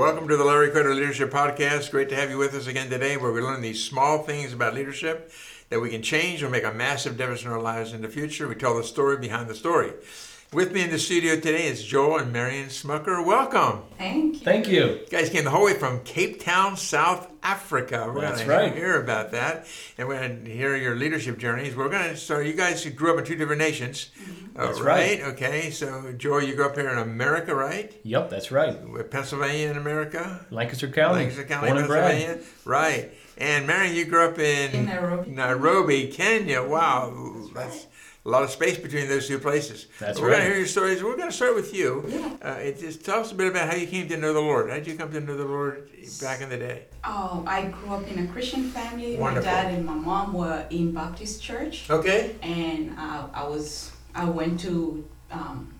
Welcome to the Larry Kreider Leadership Podcast. Great to have you with us again today, where we learn these small things about leadership that we can change or make a massive difference in our lives in the future. We tell the story behind the story. With me in the studio today is Joel and Marion Smucker. Welcome. Thank you. Thank you. You guys came the whole way from Cape Town, South Africa. We're That's going right. to hear about that, and we're going to hear your leadership journeys. We're going to. So you guys grew up in two different nations, uh, That's right. Okay. So Joel, you grew up here in America, right? Yep, that's right. With Pennsylvania in America. Lancaster County. Lancaster County, born and bred. Pennsylvania. Right. And Marion, you grew up in, In Nairobi. Nairobi, Kenya. Wow, that's a lot of space between those two places. That's We're going to hear your stories. We're going to start with you. Uh, it just tell us a bit about how you came to know the Lord. How did you come to know the Lord back in the day? Oh, I grew up in a Christian family. Wonderful. My dad and my mom were in Baptist church, Okay. and uh, I was I went to um,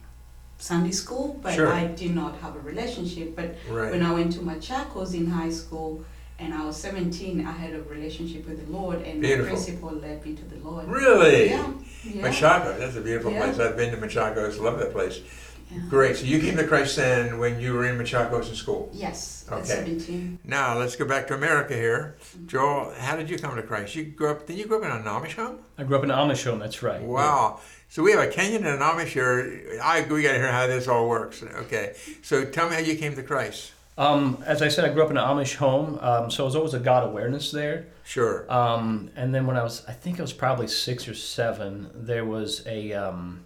Sunday school, but Sure. I did not have a relationship. But Right. when I went to Machakos in high school, and I was 17, I had a relationship with the Lord, and Beautiful. the principal led me to the Lord. Really? Yeah. yeah. Machakos, that's a beautiful Yeah. place. I've been to Machakos. Love that place. yeah. Great. So you came to Christ then when you were in Machakos in school. Yes, Okay. at 17. Now let's go back to America here. Mm-hmm. Joel, how did you come to Christ? You grew up. Did you grow up in an Amish home? I grew up in an Amish home. That's right. Wow. So we have a Kenyan and an Amish here. I we got to hear how this all works. Okay. So tell me how you came to Christ. Um, as I said, I grew up in an Amish home, um, so there was always a God awareness there. Sure. Um, and then when I was, I think I was probably six or seven, there was a um,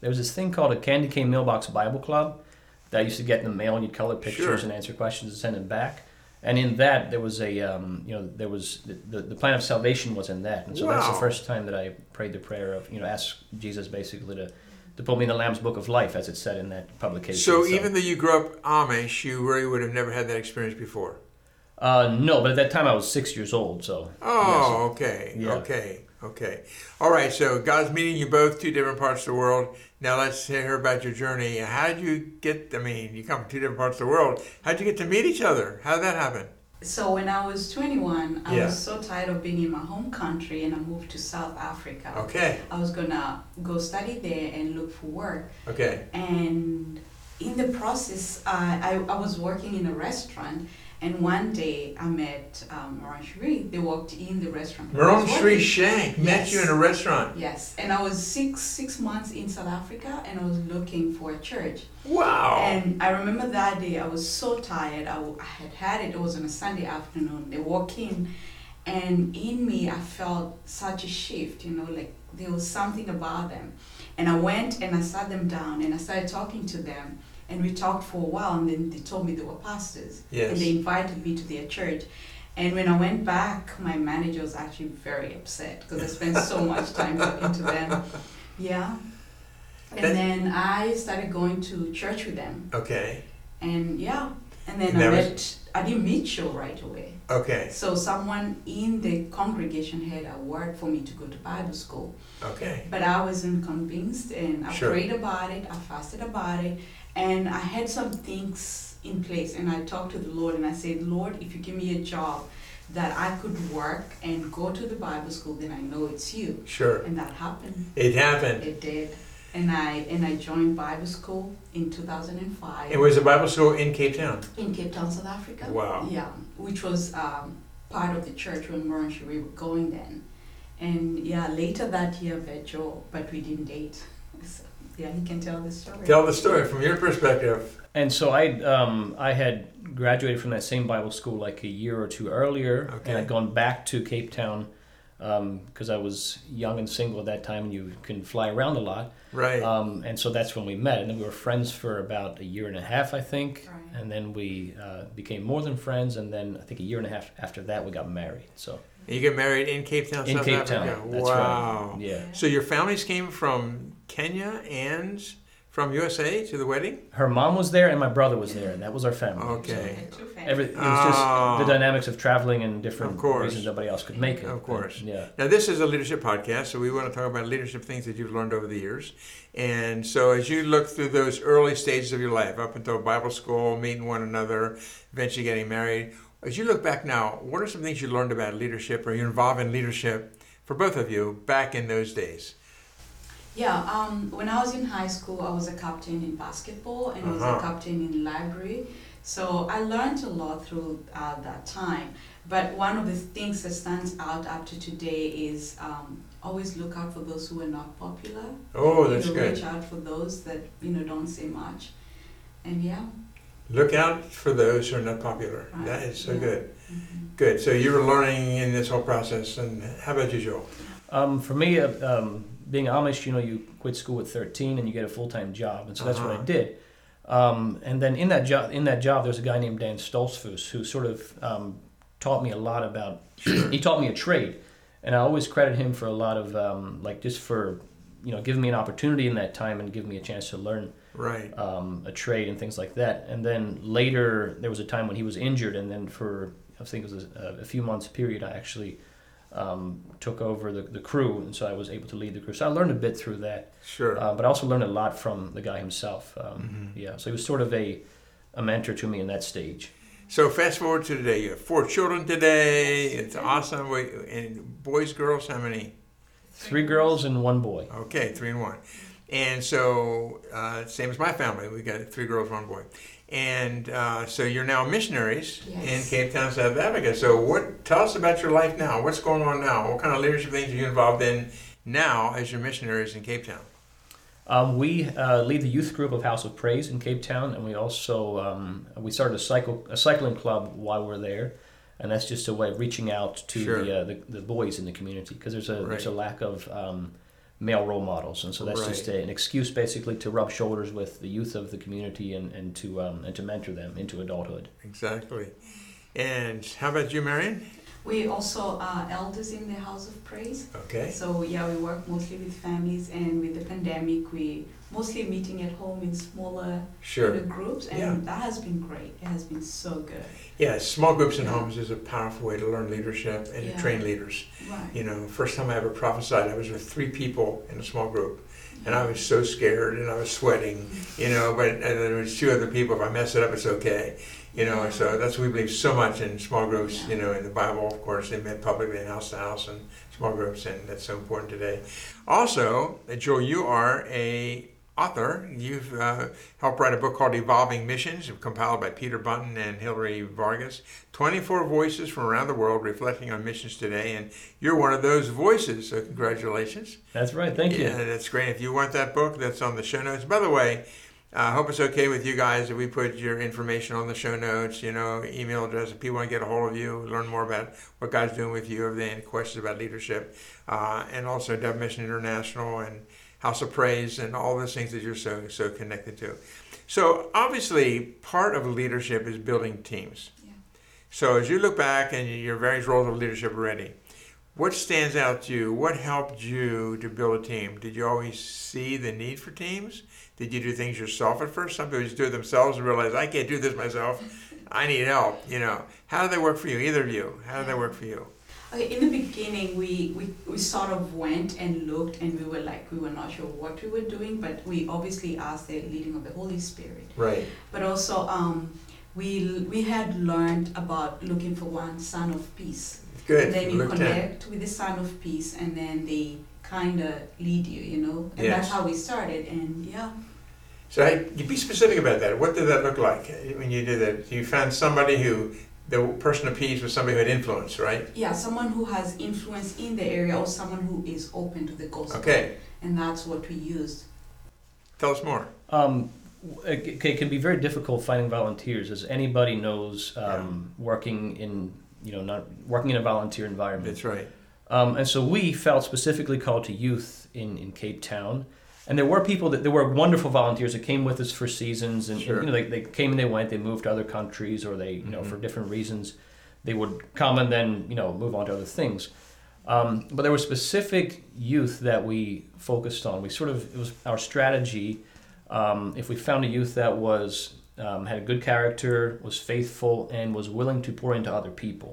there was this thing called a Candy Cane Mailbox Bible Club that I used to get in the mail, and you'd color pictures Sure. and answer questions and send them back. And in that, there was a um, you know there was the, the, the plan of salvation was in that, and so that's the first time that I prayed the prayer of you know ask Jesus basically to to put me in the Lamb's Book of Life, as it said in that publication. So even though you grew up Amish, you really would have never had that experience before. uh, no, but at that time I was six years old, so Oh, okay, Yeah. okay, okay. All right. So God's meeting you both two different parts of the world. Now let's hear about your journey. How did you get? I mean, you come from two different parts of the world. How did you get to meet each other? How did that happen? So when I was 21, I Yeah. was so tired of being in my home country and I moved to South Africa. Okay, I was gonna go study there and look for work. okay, And in the process, I, I, I was working in a restaurant and one day I met um, Moran Shri. They walked in the restaurant. where I Maron was Sri working. Shank met you in a restaurant. Yes, and I was six six months in South Africa and I was looking for a church. Wow. And I remember that day I was so tired. I, I had had it. It was on a Sunday afternoon. They walk in, and in me I felt such a shift. You know, like there was something about them. And I went and I sat them down and I started talking to them. And we talked for a while, and then they told me they were pastors. Yes. And they invited me to their church. And when I went back, my manager was actually very upset because I spent so much time talking to them. Yeah. And That- then I started going to church with them. Okay. And yeah. And then And I that was- met, I didn't meet you right away. Okay. So someone in the congregation had a word for me to go to Bible school. Okay. But I wasn't convinced and I Sure. prayed about it, I fasted about it, and I had some things in place. And I talked to the Lord and I said, Lord, if you give me a job that I could work and go to the Bible school, then I know it's you. Sure. And that happened. It happened. It did. And I and I joined Bible school in 2005 It was a Bible school in Cape Town. in Cape Town, South Africa. Wow. Yeah, which was um, part of the church when Moran Shari were going then. And yeah, later that year, met Joe, but we didn't date. So, yeah, he can tell the story. Tell the story from your perspective. And so I um, I had graduated from that same Bible school like a year or two earlier, Okay. and I'd gone back to Cape Town because I was young and single at that time, and you can fly around a lot. Right. Um, and so that's when we met, and then we were friends for about a year and a half, I think. Right. And then we uh, became more than friends, and then I think a year and a half after that we got married. So you get married in Cape Town, in South Cape Africa. Town, that's wow. right. Yeah. So your families came from Kenya and from USA to the wedding? Her mom was there and my brother was there, and that was our family. Okay. So, two families. Every, it was just Oh. the dynamics of traveling and different Of course. reasons nobody else could make it. Of course. But, yeah. Now, this is a leadership podcast, so we want to talk about leadership things that you've learned over the years. And so, as you look through those early stages of your life, up until Bible school, meeting one another, eventually getting married, as you look back now, what are some things you learned about leadership or you're involved in leadership for both of you back in those days? Yeah, um, when I was in high school, I was a captain in basketball and I was Uh-huh. a captain in library. So I learned a lot through uh, that time. But one of the things that stands out up to today is um, always look out for those who are not popular. Oh, You that's know, good. Reach out for those that you know don't say much. And yeah. Look out for those who are not popular. Right. That is so Yeah. good. mhm. Good. So you were learning in this whole process. And how about you, Joel? Um, for me, uh, um, being Amish, you know, you quit school at 13 and you get a full time job, and so that's what I Uh-huh. did. Um, and then in that job, in that job, there was a guy named Dan Stoltzfus who sort of um, taught me a lot about. he taught me a trade, and I always credit him for a lot of um, like just for you know giving me an opportunity in that time and giving me a chance to learn Right. um, a trade and things like that. And then later, there was a time when he was injured, and then for I think it was a, a few months period, I actually um, took over the, the crew, and so I was able to lead the crew. So I learned a bit through that, Sure. uh, but I also learned a lot from the guy himself. Um, Mhm. Yeah, so he was sort of a a mentor to me in that stage. So fast forward to today. You have four children today. It's awesome. Wait, And boys, girls, how many? Three girls and one boy. Okay, three and one. And so, uh, same as my family, we got three girls, one boy. And uh, so you're now missionaries in Cape Town, South Africa. So what? Tell us about your life now. What's going on now? What kind of leadership things are you involved in now as your missionaries in Cape Town? Um, we uh, lead the youth group of House of Praise in Cape Town, and we also um, we started a cycle a cycling club while we're there, and that's just a way of reaching out to Sure. the, uh, the the boys in the community because there's a there's a lack of um, male role models, and so that's just a, an excuse basically to rub shoulders with the youth of the community and, and to um, and to mentor them into adulthood. Exactly. And how about you, Marion? We also are elders in the House of Praise. Okay. So yeah, we work mostly with families, and with the pandemic, we mostly meeting at home in smaller Sure. groups, and Yeah. that has been great. It has been so good. Yeah, small groups in Yeah. homes is a powerful way to learn leadership and to train leaders. Right. You know, first time I ever prophesied, I was with three people in a small group, and I was so scared and I was sweating. You know, but and there was two other people. If I mess it up, it's okay. You know, so that's we believe so much in small groups. You know, in the Bible, of course, they met publicly in house to house and small groups, and that's so important today. Also, Joe, you are a author. You've uh, helped write a book called Evolving Missions, compiled by Peter Bunton and Hilary Vargas. 24 voices from around the world reflecting on missions today, and you're one of those voices. So congratulations. That's right. Thank you. Yeah, that's great. If you want that book, that's on the show notes. By the way, I hope it's okay with you guys if we put your information on the show notes, you know, email address. If people want to get a hold of you, learn more about what God's doing with you, if they have any questions about leadership, uh, and also Dove Mission International and House of Praise and all those things that you're so so connected to. So obviously, part of leadership is building teams. Yeah. So as you look back and your various roles of leadership already, what stands out to you? What helped you to build a team? Did you always see the need for teams? Did you do things yourself at first? Some people just do it themselves and realize I can't do this myself. I need help. You know, how did they work for you? Either of you, how did they work for you? Okay, in the beginning, we, we, we sort of went and looked, and we were like, we were not sure what we were doing, but we obviously asked the leading of the Holy Spirit. Right. But also, um, we we had learned about looking for one son of peace. Good. And then you Luke 10. connect with the son of peace, and then they kind of lead you, you know. And Yes. that's how we started. And yeah, So I, you be specific about that. What did that look like when you did that? You found somebody who, the person of peace was somebody who had influence, right? yeah, someone who has influence in the area, or someone who is open to the gospel. Okay. And that's what we used. Tell us more. Um, it, it can be very difficult finding volunteers, as anybody knows. Um, Working in you know not working in a volunteer environment. That's right. Um, and so we felt specifically called to youth in, in Cape Town. And there were people that there were wonderful volunteers that came with us for seasons, and, and, you know they, they came and they went. They moved to other countries, or they you know Mhm. for different reasons, they would come and then you know move on to other things. Um, but there were specific youth that we focused on. We sort of it was our strategy Um, if we found a youth that was um, had a good character, was faithful, and was willing to pour into other people,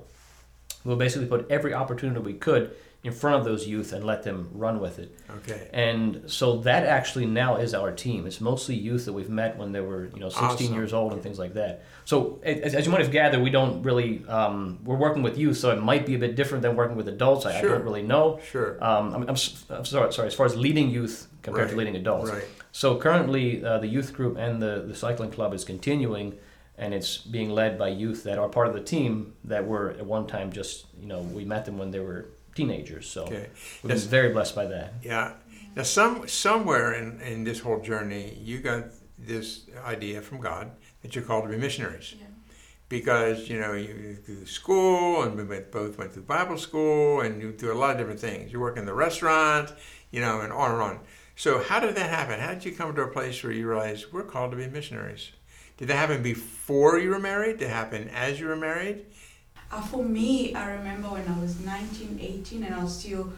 we'll basically put every opportunity we could in front of those youth and let them run with it. Okay. And so that actually now is our team. It's mostly youth that we've met when they were, you know, 16 Awesome. years old and things like that. So as, as you might have gathered, we don't really, um, we're working with youth, so it might be a bit different than working with adults. I, I don't really know. Sure. Um, I'm, I'm, I'm sorry, sorry, as far as leading youth compared to leading adults. Right. So currently, uh, the youth group and the, the cycling club is continuing, and it's being led by youth that are part of the team that were at one time just, you know, we met them when they were teenagers. So Okay. we've been very blessed by that. Yeah. Now, some somewhere in, in this whole journey, you got this idea from God that you're called to be missionaries. Yeah. Because you know you through school and we went, both went through Bible school and you do a lot of different things. You work in the restaurant, you know, and on and on. So how did that happen? How did you come to a place where you realized we're called to be missionaries? Did that happen before you were married? Did it happen as you were married? Uh, for me, I remember when I was 19, 18, and I was still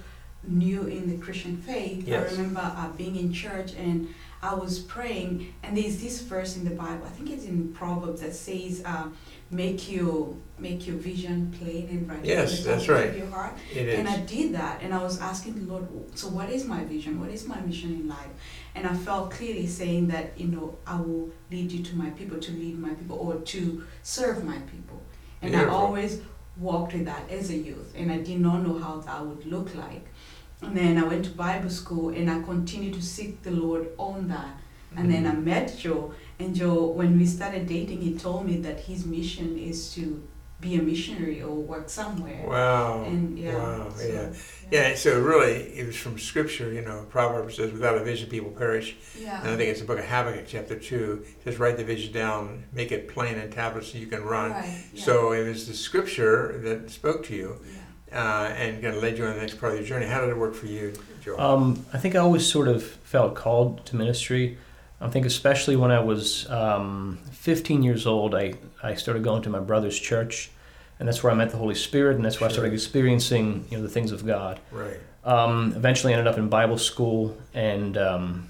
new in the Christian faith. Yes. I remember uh, being in church and I was praying, and there's this verse in the Bible. I think it's in Proverbs that says, uh, "Make your make your vision plain and right." Yes, that's right. Your heart. It And I did that, and I was asking the Lord, so what is my vision? What is my mission in life? And I felt clearly saying that, you know, I will lead you to my people, to lead my people, or to serve my people. And I always walked with that as a youth, and I did not know how that would look like. And then I went to Bible school, and I continued to seek the Lord on that. And then I Mm-hmm. met Joe, and Joe, when we started dating, he told me that his mission is to be a missionary or work somewhere. Wow. And yeah, Wow. so, yeah. Yeah. So really, it was from Scripture. You know, Proverbs says, "Without a vision, people perish." Yeah. And I think it's the book of Habakkuk, chapter 2. It says, write the vision down, make it plain in tablets so you can run. Right, yeah, So it was the scripture that spoke to you yeah. uh, and kind of led you on the next part of your journey. How did it work for you, Joel? Um, I think I always sort of felt called to ministry. I think especially when I was um, 15 years old, I, I started going to my brother's church, and that's where I met the Holy Spirit, and that's where I started experiencing you know the things of God. right. Um, eventually, ended up in Bible school, and um,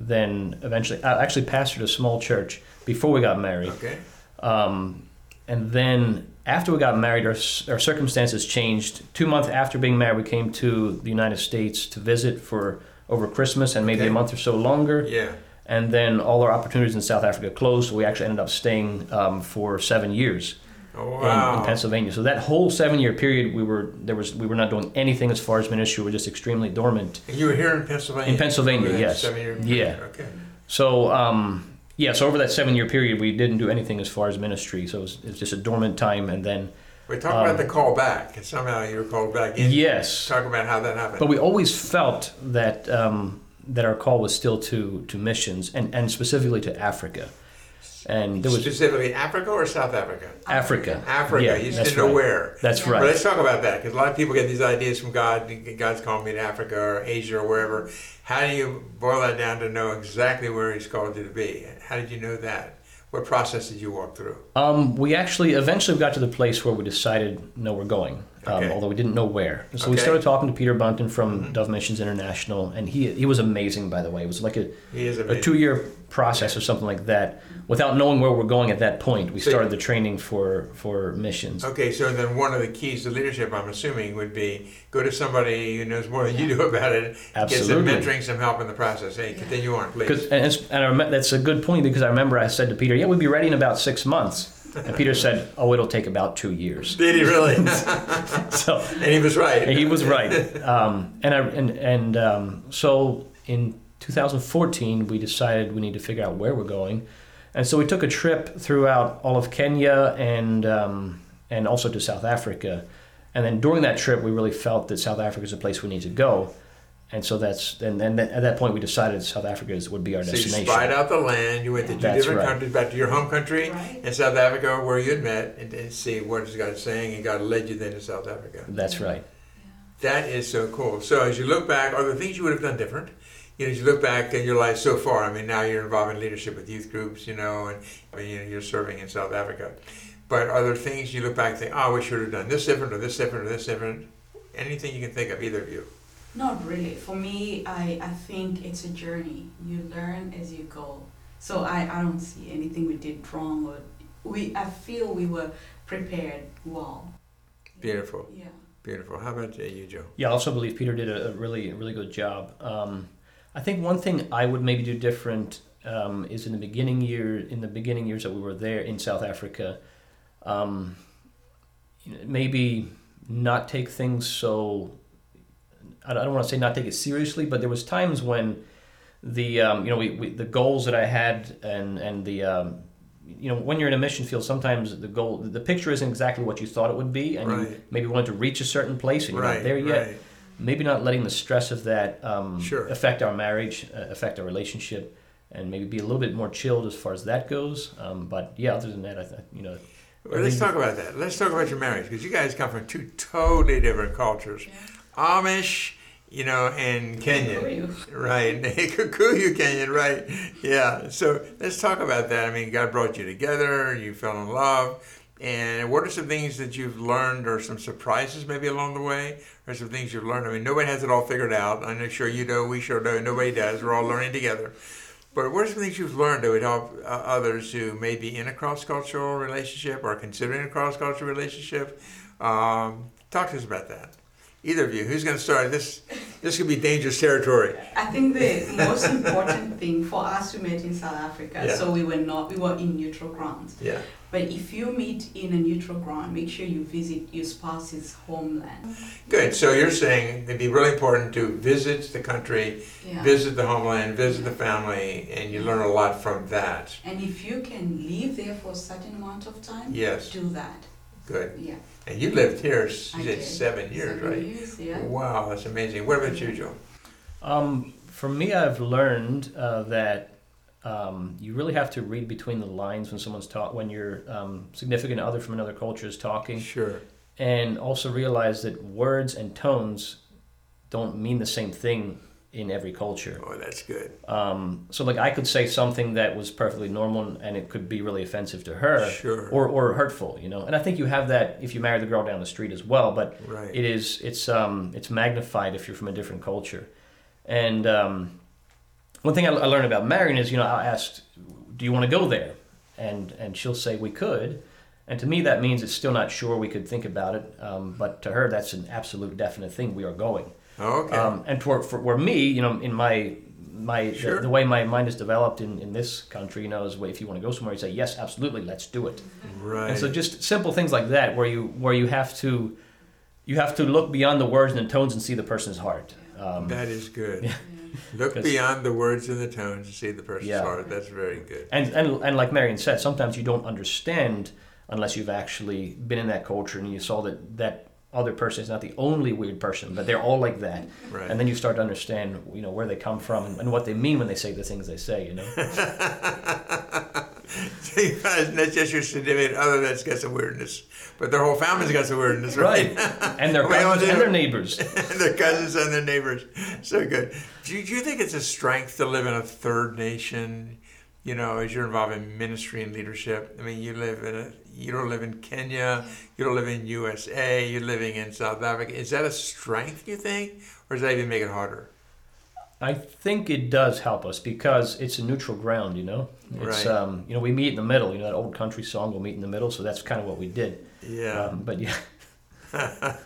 then eventually, I actually pastored a small church before we got married. Okay. Um, and then after we got married, our, our circumstances changed. Two months after being married, we came to the United States to visit for over Christmas and maybe Okay. a month or so longer. Yeah. And then all our opportunities in South Africa closed, so we actually ended up staying um, for seven years Oh, in, wow. in Pennsylvania. So that whole seven-year period, we were there was we were not doing anything as far as ministry. We were just extremely dormant. And you were here in Pennsylvania? In Pennsylvania, yes. Seven-year? Yeah. Okay. So um, yeah, so over that seven-year period, we didn't do anything as far as ministry. So it was, it was just a dormant time, and then We talk Um, about the call back. And somehow you were called back in. yes, Talk about how that happened. But we always felt that um, that our call was still to to missions and, and specifically to Africa. And there was Specifically Africa or South Africa? Africa. Africa. Yeah, you didn't know right. where. That's Yeah. right. But let's talk about that because a lot of people get these ideas from God. God's calling me to Africa or Asia or wherever. How do you boil that down to know exactly where He's called you to be? How did you know that? What process did you walk through? Um, we actually eventually got to the place where we decided, no, we're going. Um, Okay. Although we didn't know where, so we started talking to Peter Bunton from Mhm. Dove Missions International, and he he was amazing. By the way, it was like a, a two year process or something like that. Without knowing where we're going at that point, we So- started the training for for missions. Okay, so then one of the keys to leadership, I'm assuming, would be go to somebody who knows more than you do about it. Get some mentoring, some help in the process. Hey, continue on, please. Because and, it's, and I that's a good point because I remember I said to Peter, "Yeah, we'd be ready in about six months," and Peter said, "Oh, it'll take about two years." Did he really? So and he was right. and he was right. Um, and I and and um, so in 2014 we decided we need to figure out where we're going, and so we took a trip throughout all of Kenya and um, and also to South Africa, and then during that trip we really felt that South Africa is a place we need to go. And so that's and then at that point we decided South Africa is, would be our So you destination. spied out the land. You went to two That's different right. countries, back to your home country Right. in South Africa, where you had met, and, and see what is God saying, and God led you then to South Africa. That's right. That is so cool. So as you look back, are there things you would have done different? You know, as you look back in your life so far, I mean, now you're involved in leadership with youth groups, you know, and I mean, you know, you're serving in South Africa. But are there things you look back and think, oh, we should have done this different, or this different, or this different? Anything you can think of, either of you? Not really. For me, I, I think it's a journey. You learn as you go. So I, I don't see anything we did wrong or we I feel we were prepared well. Beautiful, Yeah. beautiful. How about uh, you, Joe? Yeah, I also believe Peter did a, a really, really good job. Um, I think one thing I would maybe do different um, is in the beginning year, in the beginning years that we were there in South Africa, um, maybe not take things so. I don't want to say not take it seriously, but there was times when the um, you know we, we, the goals that I had and and the um, you know when you're in a mission field, sometimes the goal the picture isn't exactly what you thought it would be, and you maybe wanted to reach a certain place and you're right, not there yet right. maybe not letting the stress of that um, Sure. affect our marriage, uh, affect our relationship, and maybe be a little bit more chilled as far as that goes. Um, but yeah, other than that, I th- you know, Well, let's talk about that. Let's talk about your marriage because you guys come from two totally different cultures. Amish, you know, and Kenya. Kikuyu. Right, Kikuyu Kenyan, right? Yeah. So let's talk about that. I mean, God brought you together. You fell in love. And what are some things that you've learned, or some surprises maybe along the way, or some things you've learned? I mean, nobody has it all figured out. I'm not sure you know. We sure know. Nobody does. We're all learning together. But what are some things you've learned that would help uh, others who may be in a cross-cultural relationship or considering a cross-cultural relationship? Um, talk to us about that. Either of you, who's going to start? This this could be dangerous territory. I think the most important thing for us we met in South Africa, Yeah. so we were not we were in neutral grounds. Yeah. But if you meet in a neutral ground, make sure you visit your spouse's homeland. Good. So you're saying it'd be really important to visit the country, Yeah. visit the homeland, visit the family, and you learn a lot from that. And if you can live there for a certain amount of time, Yes. do that. Good. Yeah. And you lived here, you said did. seven years, Seven right? Years, yeah. Wow, that's amazing. What about you, Joe? um, for me, I've learned uh, that um, you really have to read between the lines when someone's talk when your um, significant other from another culture is talking, Sure. and also realize that words and tones don't mean the same thing in every culture. Oh, that's good. Um, so like I could say something that was perfectly normal and it could be really offensive to her Sure. or, or hurtful, you know. And I think you have that if you marry the girl down the street as well, but Right. it is it's um it's magnified if you're from a different culture. And um, one thing I, I learned about marrying is you know I asked, do you want to go there? And and she'll say we could. And to me, that means it's still not sure. We could think about it, um, but to her, that's an absolute definite thing. We are going. Okay. Um, and for, for, for me, you know, in my my Sure. the, the way my mind is developed in, in this country, you know, is if you want to go somewhere, you say yes, absolutely, let's do it. right. And so just simple things like that, where you where you have to you have to look beyond the words and the tones and see the person's heart. Um, that is good. Yeah. Look beyond the words and the tones and see the person's Yeah. heart. That's very good. and, and and like Marion said, sometimes you don't understand unless you've actually been in that culture and you saw that that other person is not the only weird person, but they're all like that. Right. And then you start to understand, you know, where they come from and, and what they mean when they say the things they say. You know. so you find not just your significant other that's got some weirdness, but their whole family's got some weirdness, right? and their cousins and their neighbors. and their cousins and their neighbors. So good. Do you, do you think it's a strength to live in a third nation? You know, as you're involved in ministry and leadership. I mean, you live in a. You don't live in Kenya. You don't live in USA. You're living in South Africa. Is that a strength? You think, or does that even make it harder? I think it does help us because it's a neutral ground, you know. It's Right. um, you know, we meet in the middle. You know that old country song, "We'll meet in the middle." So that's kind of what we did. Yeah. Um, but yeah,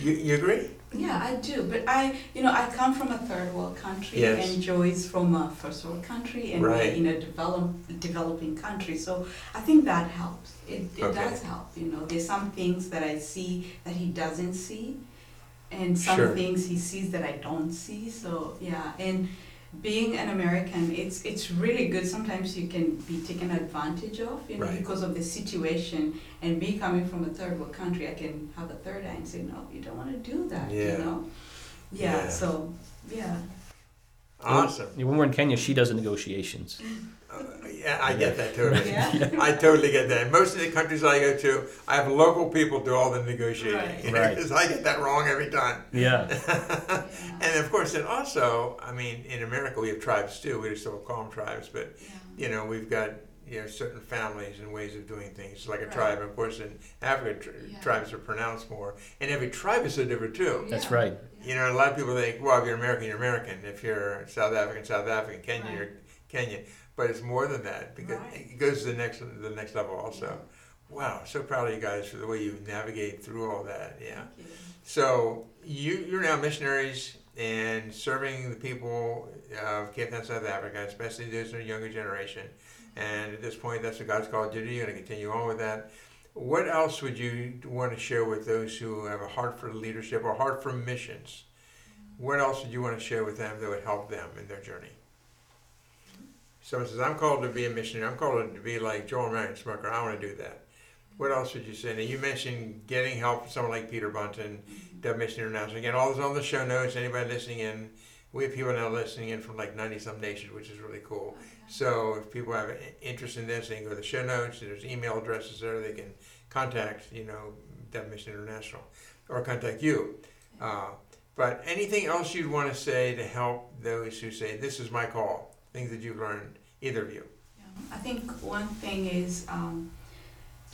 you, you agree? Yeah, I do. But I, you know, I come from a third world country, Yes. and Joel's from a first world country, and Right. we're in a develop, developing country. So I think that helps. It, it Okay. does help. You know, there's some things that I see that he doesn't see, and some Sure. things he sees that I don't see. So yeah, and being an American, it's it's really good. Sometimes you can be taken advantage of, you know, Right. because of the situation. And me coming from a third world country, I can have a third eye and say, no, you don't want to do that. Yeah. You know. Yeah, Yeah. So yeah. Awesome. when we're in Kenya, she does the negotiations. Yeah, I get that totally. Yeah. I totally get that. Most of the countries I go to, I have local people do all the negotiating. Right. You know, Right. 'cause I get that wrong every time. Yeah, and of course, and also, I mean, in America we have tribes too. We just don't call them tribes, but Yeah. you know, we've got you know certain families and ways of doing things. Like a Right. tribe. Of course, in Africa, tr- Yeah. tribes are pronounced more, and every tribe is so different too. That's Yeah. right. You know, a lot of people think, well, if you're American, you're American. If you're South African, South African. Kenya, Right. you're Kenyan. But it's more than that because Right. it goes to the next the next level also. Wow, so proud of you guys for the way you navigate through all that. Yeah. You. So you you're now missionaries and serving the people of Cape Town, South Africa, especially those in the younger generation. And at this point, that's what God's called you to do. You're going to continue on with that. What else would you want to share with those who have a heart for leadership or heart for missions? Mm. What else would you want to share with them that would help them in their journey? Someone says, I'm called to be a missionary. I'm called to be like Joel Marion Smucker. I want to do that. What else would you say? Now, you mentioned getting help from someone like Peter Bunton, Dove Mission International. Again, all this on the show notes. Anybody listening in, we have people now listening in from like 90 some nations, which is really cool. So if people have interest in this, they can go to the show notes. There's email addresses there. They can contact, you know, Dove Mission International or contact you. Uh, but anything else you'd want to say to help those who say, this is my call, things that you've learned, either of you? Yeah. I think one thing is, um,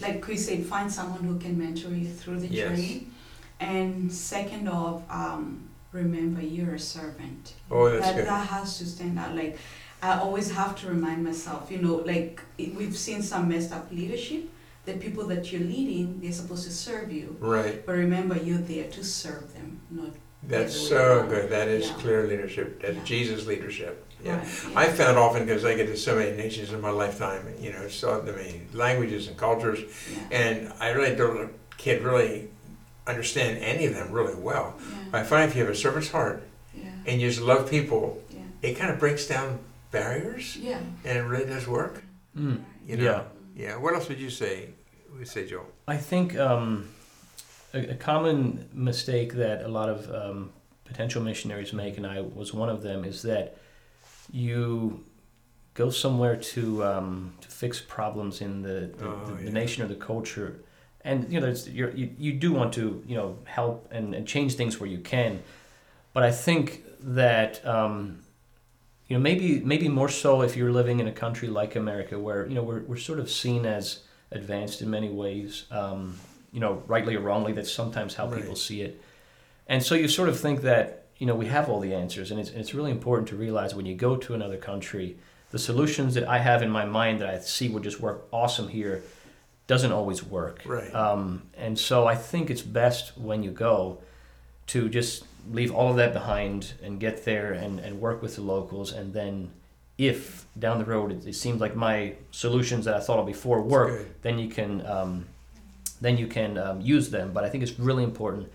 like Chris said, find someone who can mentor you through the Yes. journey. And second of, um, remember you're a servant. Oh, that's that, good. That has to stand out. Like, I always have to remind myself, you know, like we've seen some messed up leadership. The people that you're leading, they're supposed to serve you. Right. But remember, you're there to serve them, not That's the other way so good. That is Yeah. clear leadership. That's Yeah. Jesus leadership. Yeah. Right, I found often because I get to so many nations in my lifetime, you know, so many languages and cultures, yeah. and I really don't can't really understand any of them really well. Yeah. But I find if you have a servant's heart Yeah. and you just love people, Yeah. it kind of breaks down barriers, Yeah. and it really does work. Mm. You know? Yeah. Yeah. What else would you say? Would say Joel? I think um, a, a common mistake that a lot of um, potential missionaries make, and I was one of them, is that you go somewhere to um, to fix problems in the the, Oh, the, yeah. the nation or the culture, and you know you you do want to you know help and, and change things where you can, but I think that. Um, you know, maybe maybe more so if you're living in a country like America, where you know we're, we're sort of seen as advanced in many ways. Um, you know, rightly or wrongly, that's sometimes how people see it. And so you sort of think that you know we have all the answers, and it's it's really important to realize when you go to another country, the solutions that I have in my mind that I see would just work awesome here, doesn't always work. Right. Um, and so I think it's best when you go to just leave all of that behind and get there and, and work with the locals and then if down the road it, it seems like my solutions that I thought of before work, then you can um, then you can um, use them. But I think it's really important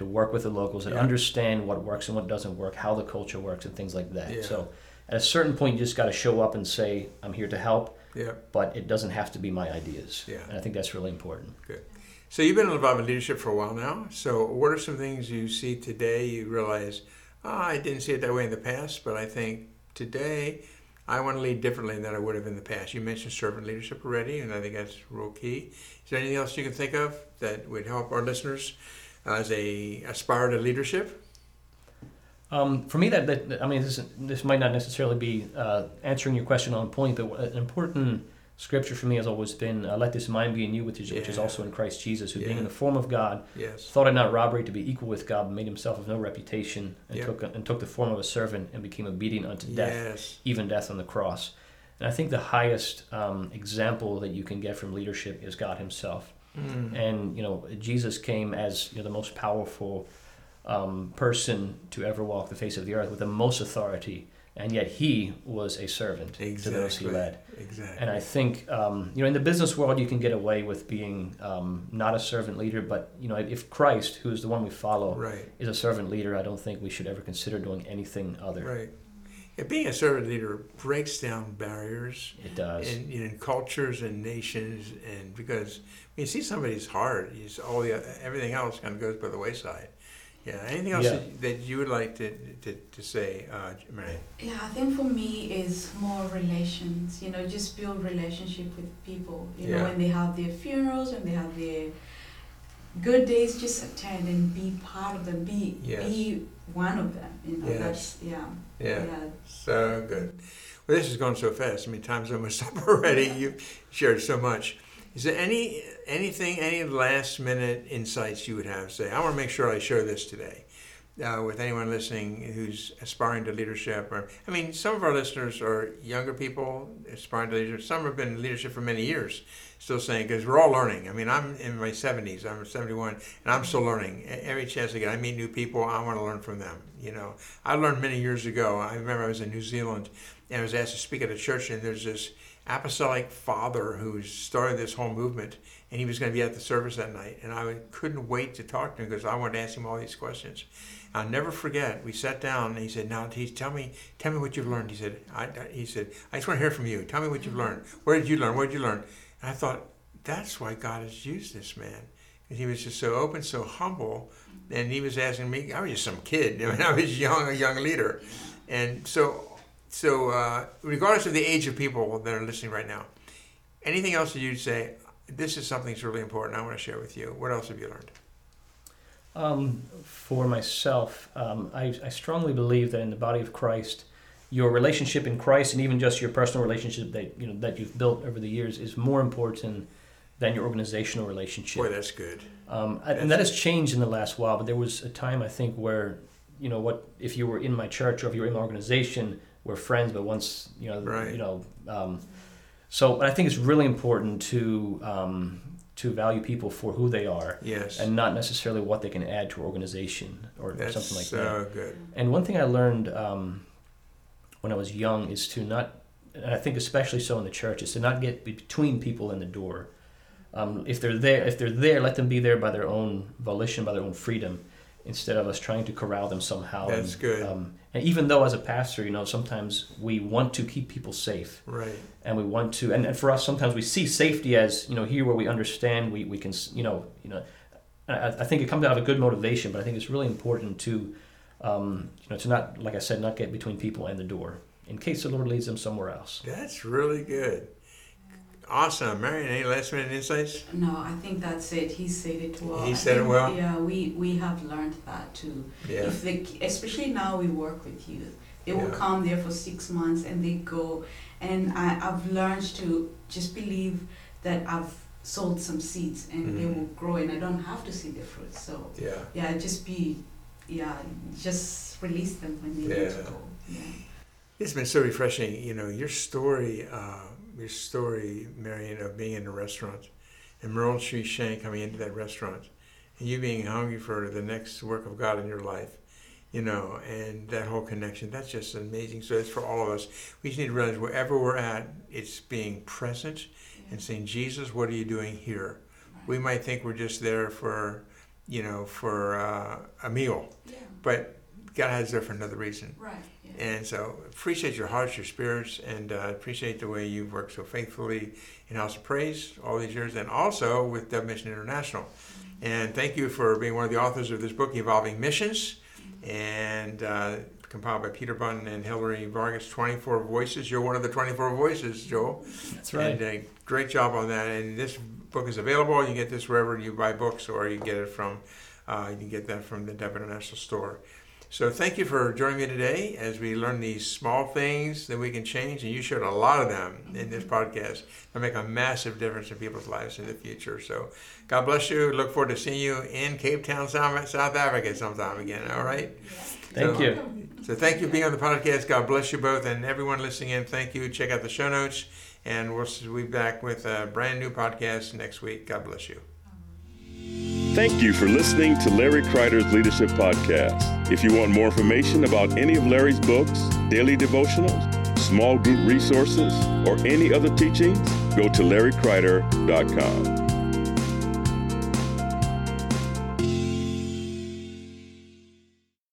to work with the locals and Yeah. understand what works and what doesn't work, how the culture works, and things like that. Yeah. So at a certain point, you just got to show up and say, "I'm here to help," Yeah. but it doesn't have to be my ideas. Yeah. And I think that's really important. Good. So you've been involved in leadership for a while now. So what are some things you see today? You realize, oh, I didn't see it that way in the past, but I think today I want to lead differently than I would have in the past. You mentioned servant leadership already, and I think that's real key. Is there anything else you can think of that would help our listeners as they aspire to leadership? Um, for me, that, that I mean, this, this might not necessarily be uh, answering your question on point, but an important scripture for me has always been, uh, "Let this mind be in you, which is, which is also in Christ Jesus, who being in the form of God, Yes. thought it not robbery to be equal with God, but made himself of no reputation, and Yep. took and took the form of a servant, and became obedient unto death, Yes. even death on the cross." And I think the highest um, example that you can get from leadership is God Himself. Mm. And you know, Jesus came as you know, the most powerful um, person to ever walk the face of the earth with the most authority, and yet he was a servant to those he led. Exactly. And I think um, you know, in the business world, you can get away with being um, not a servant leader, but you know, if Christ, who is the one we follow, right. is a servant leader, I don't think we should ever consider doing anything other. Right. Yeah, being a servant leader breaks down barriers. It does. in, in cultures and nations, and because when you see somebody's heart, you just, all the everything else kind of goes by the wayside. Yeah. Anything else Yeah. That, that you would like to to, to say, uh, Mary? Yeah, I think for me is more relations. You know, just build relationship with people. You Yeah. know, when they have their funerals, when they have their good days, just attend and be part of them. Be Yes. be one of them. You know, Yes. that's yeah. Yeah. So good. Well, this has gone so fast. I mean, time's almost up already. You've shared so much. Is there any anything, any last minute insights you would have? Say, I want to make sure I share this today uh, with anyone listening who's aspiring to leadership. Or I mean, some of our listeners are younger people aspiring to leadership. Some have been in leadership for many years, still saying because we're all learning. I mean, I'm in my 70s. I'm 71, and I'm still learning. Every chance I get, I meet new people. I want to learn from them. You know, I learned many years ago. I remember I was in New Zealand and I was asked to speak at a church, and there's this apostolic father who started this whole movement, and he was going to be at the service that night. And I couldn't wait to talk to him because I wanted to ask him all these questions. I'll never forget. We sat down, and he said, "Now, tell me, tell me what you've learned." He said, I, "He said, I just want to hear from you. Tell me what you've learned. Where did you learn? Where did you learn?" And I thought, that's why God has used this man. And he was just so open, so humble, and he was asking me. I was just some kid. I mean, I was young, a young leader, and so so uh, regardless of the age of people that are listening right now, anything else that you'd say, this is something that's really important I want to share with you. What else have you learned? Um, for myself, um, I, I strongly believe that in the body of Christ, your relationship in Christ and even just your personal relationship that you know that you've built over the years is more important than your organizational relationship. Boy, that's good. Um, and that has changed in the last while. But there was a time I think where you know what if you were in my church or if you were in my organization, we're friends, but once you know, right. you know. Um, so I think it's really important to um, to value people for who they are, yes, and not necessarily what they can add to an organization or, That's something like so that. good. And one thing I learned um, when I was young is to not, and I think especially so in the church, is to not get between people and the door. Um, if they're there, if they're there, let them be there by their own volition, by their own freedom, instead of us trying to corral them somehow. That's and, good. Um, and even though as a pastor, you know, sometimes we want to keep people safe. Right. And we want to, and, and for us, sometimes we see safety as, you know, here where we understand, we, we can, you know, you know, I, I think it comes out of a good motivation, but I think it's really important to, um, you know, to not, like I said, not get between people and the door in case the Lord leads them somewhere else. That's really good. Awesome, Marion. Any last minute insights? No, I think that's it. He said it well. He I said it well? Yeah, we we have learned that too. Yeah. If they, especially now we work with youth, they will come there for six months and they go. And I, I've learned to just believe that I've sowed some seeds and they Mhm. will grow and I don't have to see the fruit. So Yeah. yeah, just be, yeah, just release them when they need to go. Yeah. It's been so refreshing. You know, your story, uh, your story, Marion, of being in a restaurant and Merle Tree Shane coming into that restaurant and you being hungry for the next work of God in your life, you know, and that whole connection. That's just amazing. So it's for all of us. We just need to realize wherever we're at, it's being present and saying, Jesus, what are you doing here? We might think we're just there for, you know, for uh, a meal, Yeah. but God has there for another reason. Right. Yeah. And so appreciate your hearts, your spirits, and uh, appreciate the way you've worked so faithfully in House of Praise all these years, and also with Dove Mission International. And thank you for being one of the authors of this book, Evolving Missions, and uh, compiled by Peter Bunn and Hillary Vargas, 24 Voices. You're one of the 24 voices, Joel. That's right. And uh, great job on that. And this book is available. You get this wherever you buy books, or you get it from, uh, you can get that from the Dove International Store. So thank you for joining me today as we learn these small things that we can change, and you showed a lot of them in this mm-hmm. podcast that make a massive difference in people's lives in the future. So God bless you. Look forward to seeing you in Cape Town, South South Africa sometime again. All right. Thank So- you. So thank you for being on the podcast. God bless you both, and everyone listening in. Thank you. Check out the show notes, and we'll be back with a brand new podcast next week. God bless you. Thank you for listening to Larry Kreider's Leadership Podcast. If you want more information about any of Larry's books, daily devotionals, small group resources, or any other teachings, go to larrykreider.com.